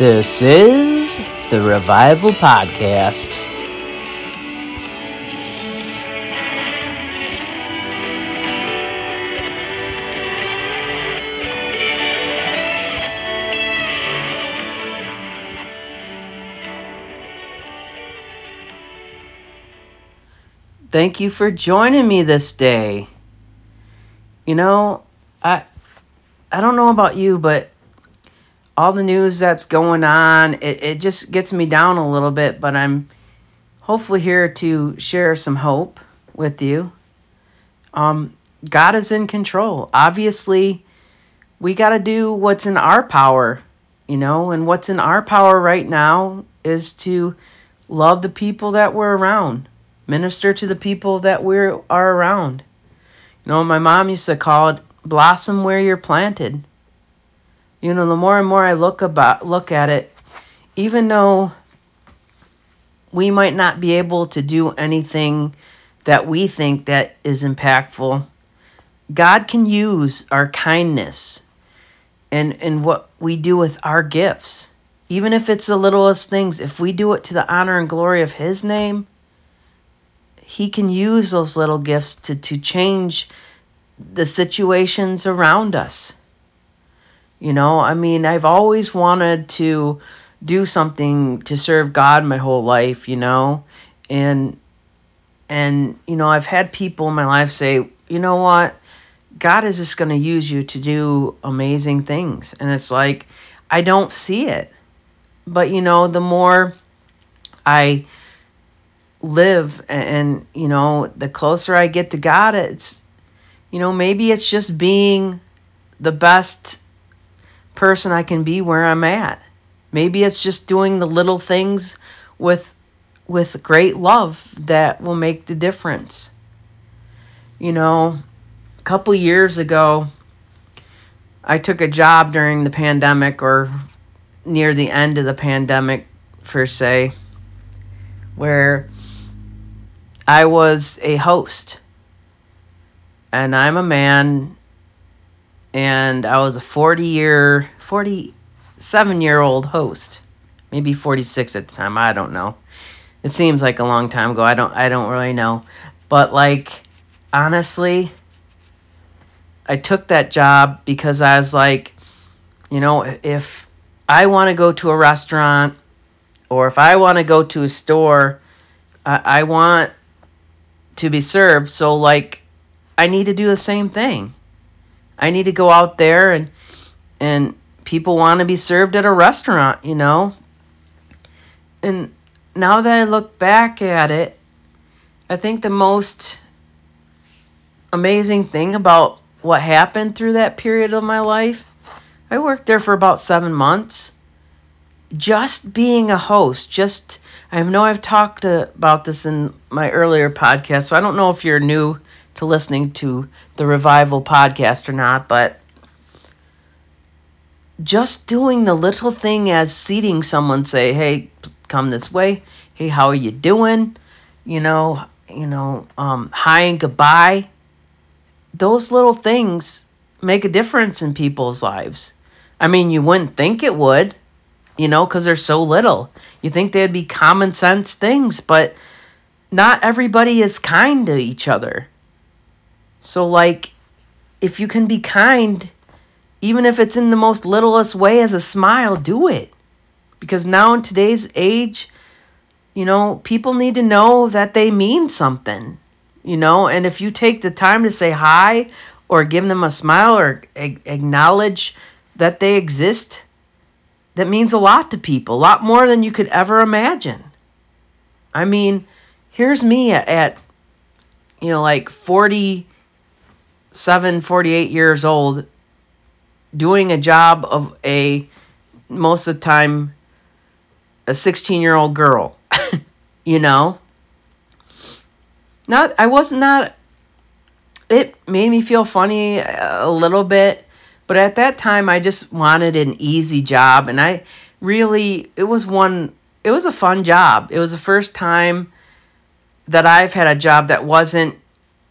This is the Revival Podcast. Thank you for joining me this day. You know, I I don't know about you, but all the news that's going on, it, it just gets me down a little bit, but I'm hopefully here to share some hope with you. Um, God is in control. Obviously, we got to do what's in our power, you know, and what's in our power right now is to love the people that we're around, minister to the people that we are around. You know, my mom used to call it blossom where you're planted. You know, the more and more I look about look at it, even though we might not be able to do anything that we think that is impactful, God can use our kindness and and what we do with our gifts. Even if it's the littlest things, if we do it to the honor and glory of his name, he can use those little gifts to to change the situations around us. You know, I mean, I've always wanted to do something to serve God my whole life, you know? And and you know, I've had people in my life say, "You know what? God is just going to use you to do amazing things." And it's like I don't see it. But you know, the more I live and, you know, the closer I get to God, it's you know, maybe it's just being the best person I can be where I'm at. Maybe it's just doing the little things with with great love that will make the difference. You know, a couple years ago I took a job during the pandemic or near the end of the pandemic per se where I was a host. And I'm a man and I was a 40 year, 47 year old host. Maybe 46 at the time, I don't know. It seems like a long time ago. I don't I don't really know. But like honestly, I took that job because I was like, you know, if I want to go to a restaurant or if I want to go to a store, I, I want to be served. So like I need to do the same thing. I need to go out there and and people want to be served at a restaurant, you know? And now that I look back at it, I think the most amazing thing about what happened through that period of my life, I worked there for about 7 months. Just being a host, just I know I've talked about this in my earlier podcast, so I don't know if you're new to listening to the Revival podcast or not, but just doing the little thing as seating someone, say, hey, come this way. Hey, how are you doing? You know, you know, um, hi and goodbye. Those little things make a difference in people's lives. I mean, you wouldn't think it would, you know, because they're so little. You think they'd be common sense things, but not everybody is kind to each other. So, like, if you can be kind, even if it's in the most littlest way as a smile, do it. Because now in today's age, you know, people need to know that they mean something, you know, and if you take the time to say hi or give them a smile or a- acknowledge that they exist, that means a lot to people, a lot more than you could ever imagine. I mean, here's me at, at you know, like 40 47 48 years old doing a job of a most of the time a 16 year old girl you know? Not i was not it made me feel funny a little bit but at that time i just wanted an easy job and i really it was one it was a fun job. It was the first time that i've had a job that wasn't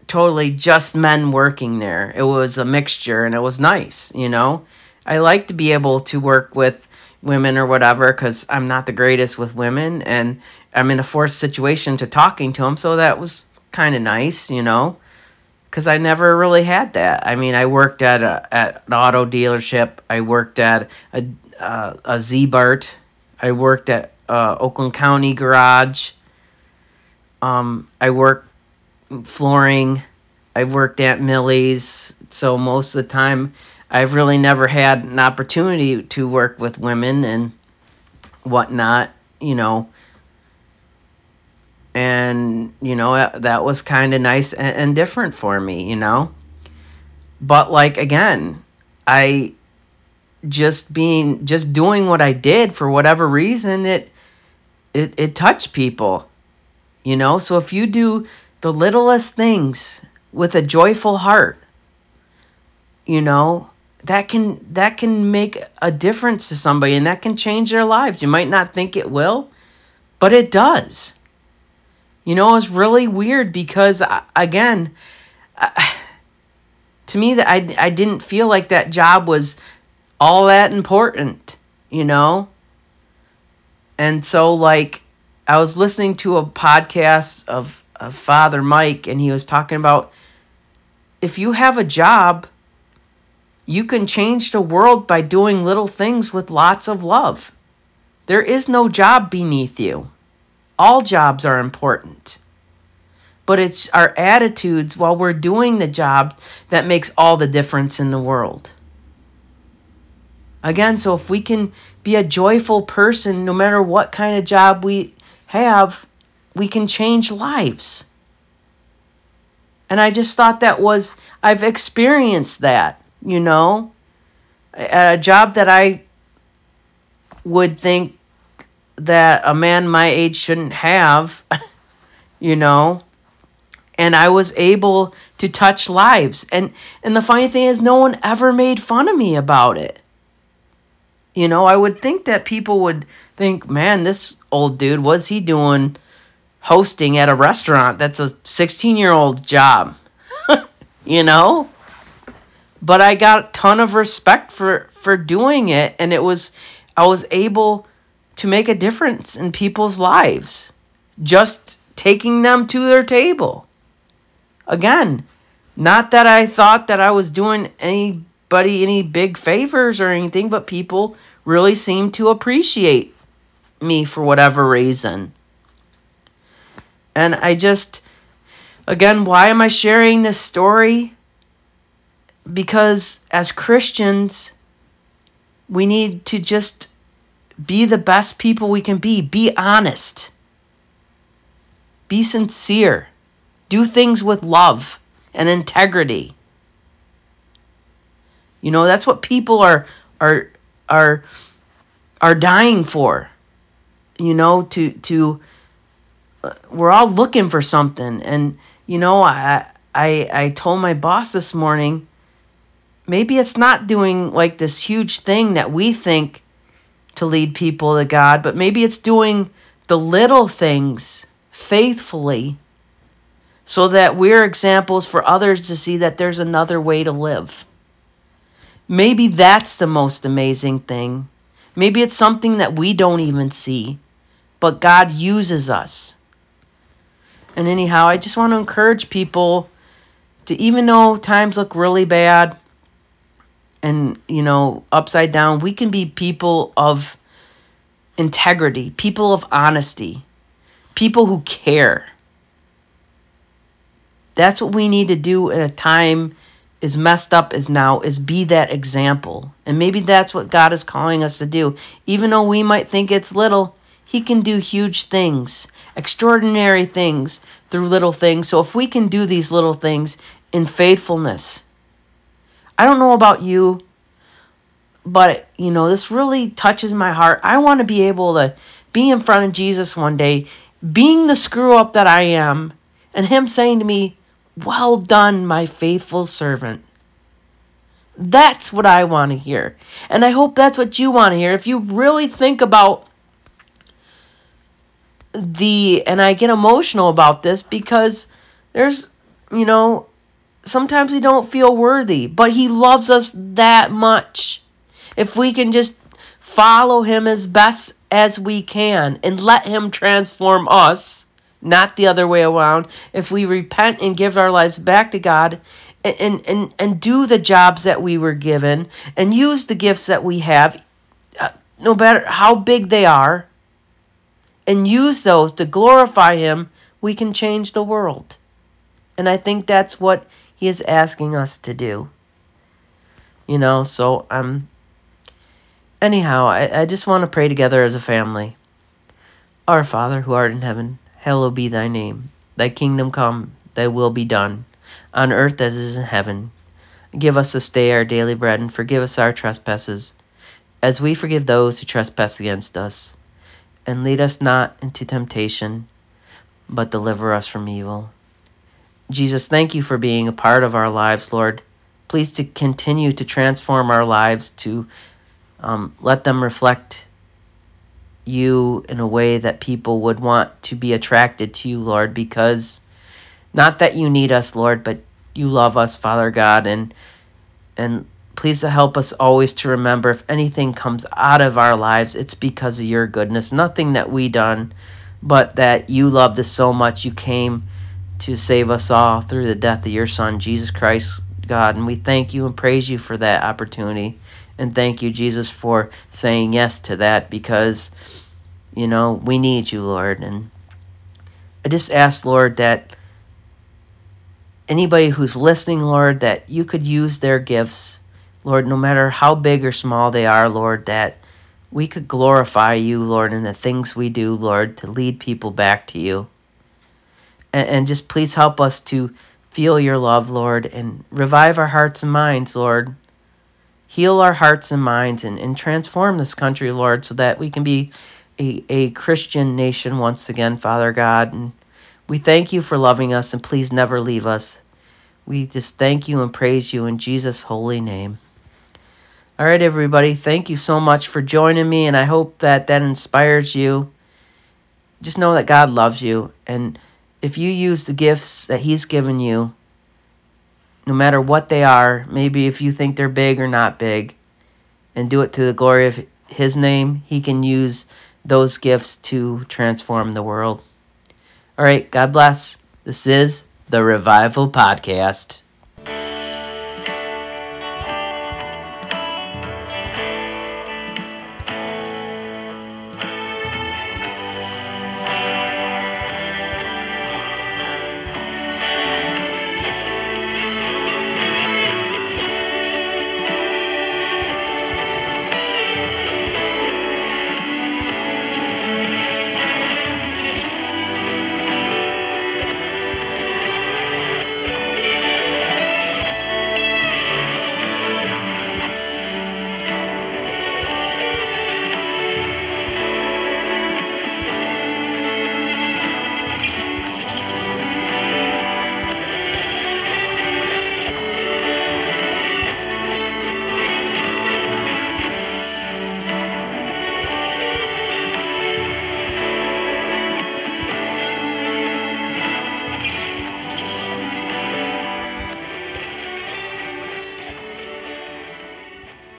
totally just men working there. It was a mixture and it was nice, you know? I like to be able to work with women or whatever because I'm not the greatest with women and I'm in a forced situation to talking to them. So that was kind of nice, you know, because I never really had that. I mean, I worked at a, at an auto dealership. I worked at a uh, a Ziebart. I worked at uh, Oakland County Garage. Um, I worked flooring. I've worked at Millie's. So most of the time, I've really never had an opportunity to work with women and whatnot, you know. And, you know, that was kind of nice and, and different for me, you know. But, like, again, I just being, just doing what I did for whatever reason, it, it, it touched people, you know. So if you do the littlest things with a joyful heart, you know, that can that can make a difference to somebody and that can change their lives. You might not think it will, but it does. You know, it's really weird because uh, again, uh, to me that I I didn't feel like that job was all that important, you know? And so like I was listening to a podcast of, Father Mike and he was talking about if you have a job you can change the world by doing little things with lots of love. There is no job beneath you. All jobs are important. But it's our attitudes while we're doing the job that makes all the difference in the world. Again, so if we can be a joyful person no matter what kind of job we have, we can change lives. And I just thought that was, I've experienced that you know, a job that I would think that a man my age shouldn't have, you know, and I was able to touch lives. And and the funny thing is no one ever made fun of me about it. You know, I would think that people would think, "Man, this old dude, what's he doing hosting at a restaurant? That's a 16-year-old job." you know? but I got a ton of respect for for doing it and it was I was able to make a difference in people's lives just taking them to their table. Again, not that I thought that I was doing anybody any big favors or anything, but people really seemed to appreciate me for whatever reason. And I just again, why am I sharing this story? because as Christians, we need to just be the best people we can be. Be honest. Be sincere. Do things with love and integrity. You know, that's what people are are are are dying for. You know, to to we're all looking for something and you know, I I I told my boss this morning maybe it's not doing like this huge thing that we think to lead people to God, but maybe it's doing the little things faithfully so that we're examples for others to see that there's another way to live. Maybe that's the most amazing thing. Maybe it's something that we don't even see, but God uses us. And anyhow, I just want to encourage people to, even though times look really bad, and you know upside down we can be people of integrity people of honesty people who care. That's what we need to do at a time as messed up as now is be that example. And maybe that's what god is calling us to do. Even though we might think it's little he can do huge things extraordinary things through little things so if we can do these little things in faithfulness I don't know about you, but you know, this really touches my heart. I want to be able to be in front of Jesus one day, being the screw up that I am, and Him saying to me, Well done, my faithful servant. That's what I want to hear. And I hope that's what you want to hear. If you really think about the, and I get emotional about this because there's, you know, sometimes we don't feel worthy, but He loves us that much. if we can just follow Him as best as we can and let Him transform us, not the other way around, if we repent and give our lives back to God and, and, and do the jobs that we were given and use the gifts that we have, uh, no matter how big they are, and use those to glorify Him, we can change the world. And I think that's what He is asking us to do. You know, so um anyhow, I, I just want to pray together as a family. Our Father who art in heaven, hallowed be thy name. Thy kingdom come, thy will be done, on earth as it is in heaven. Give us this day our daily bread, and forgive us our trespasses, as we forgive those who trespass against us. And lead us not into temptation, but deliver us from evil. Jesus, thank you for being a part of our lives, Lord. Please to continue to transform our lives, to um, let them reflect you in a way that people would want to be attracted to you, Lord, because not that you need us, Lord, but you love us, Father God, and and please help us always to remember if anything comes out of our lives, it's because of your goodness. Nothing that we done, but that you loved us so much you came to save us all through the death of your son, Jesus Christ, God. And we thank you and praise you for that opportunity. And thank you, Jesus, for saying yes to that because, you know, we need you, Lord. And I just ask, Lord, that anybody who's listening, Lord, that you could use their gifts, Lord, no matter how big or small they are, Lord, that we could glorify you, Lord, in the things we do, Lord, to lead people back to you. And, and just please help us to feel your love, Lord, and revive our hearts and minds, Lord. Heal our hearts and minds and, and transform this country, Lord, so that we can be a, a Christian nation once again, Father God. And we thank you for loving us and please never leave us. We just thank you and praise you in Jesus' holy name. All right, everybody, thank you so much for joining me, and I hope that that inspires you. Just know that God loves you, and if you use the gifts that He's given you, no matter what they are, maybe if you think they're big or not big, and do it to the glory of His name, He can use those gifts to transform the world. All right, God bless. This is the Revival Podcast.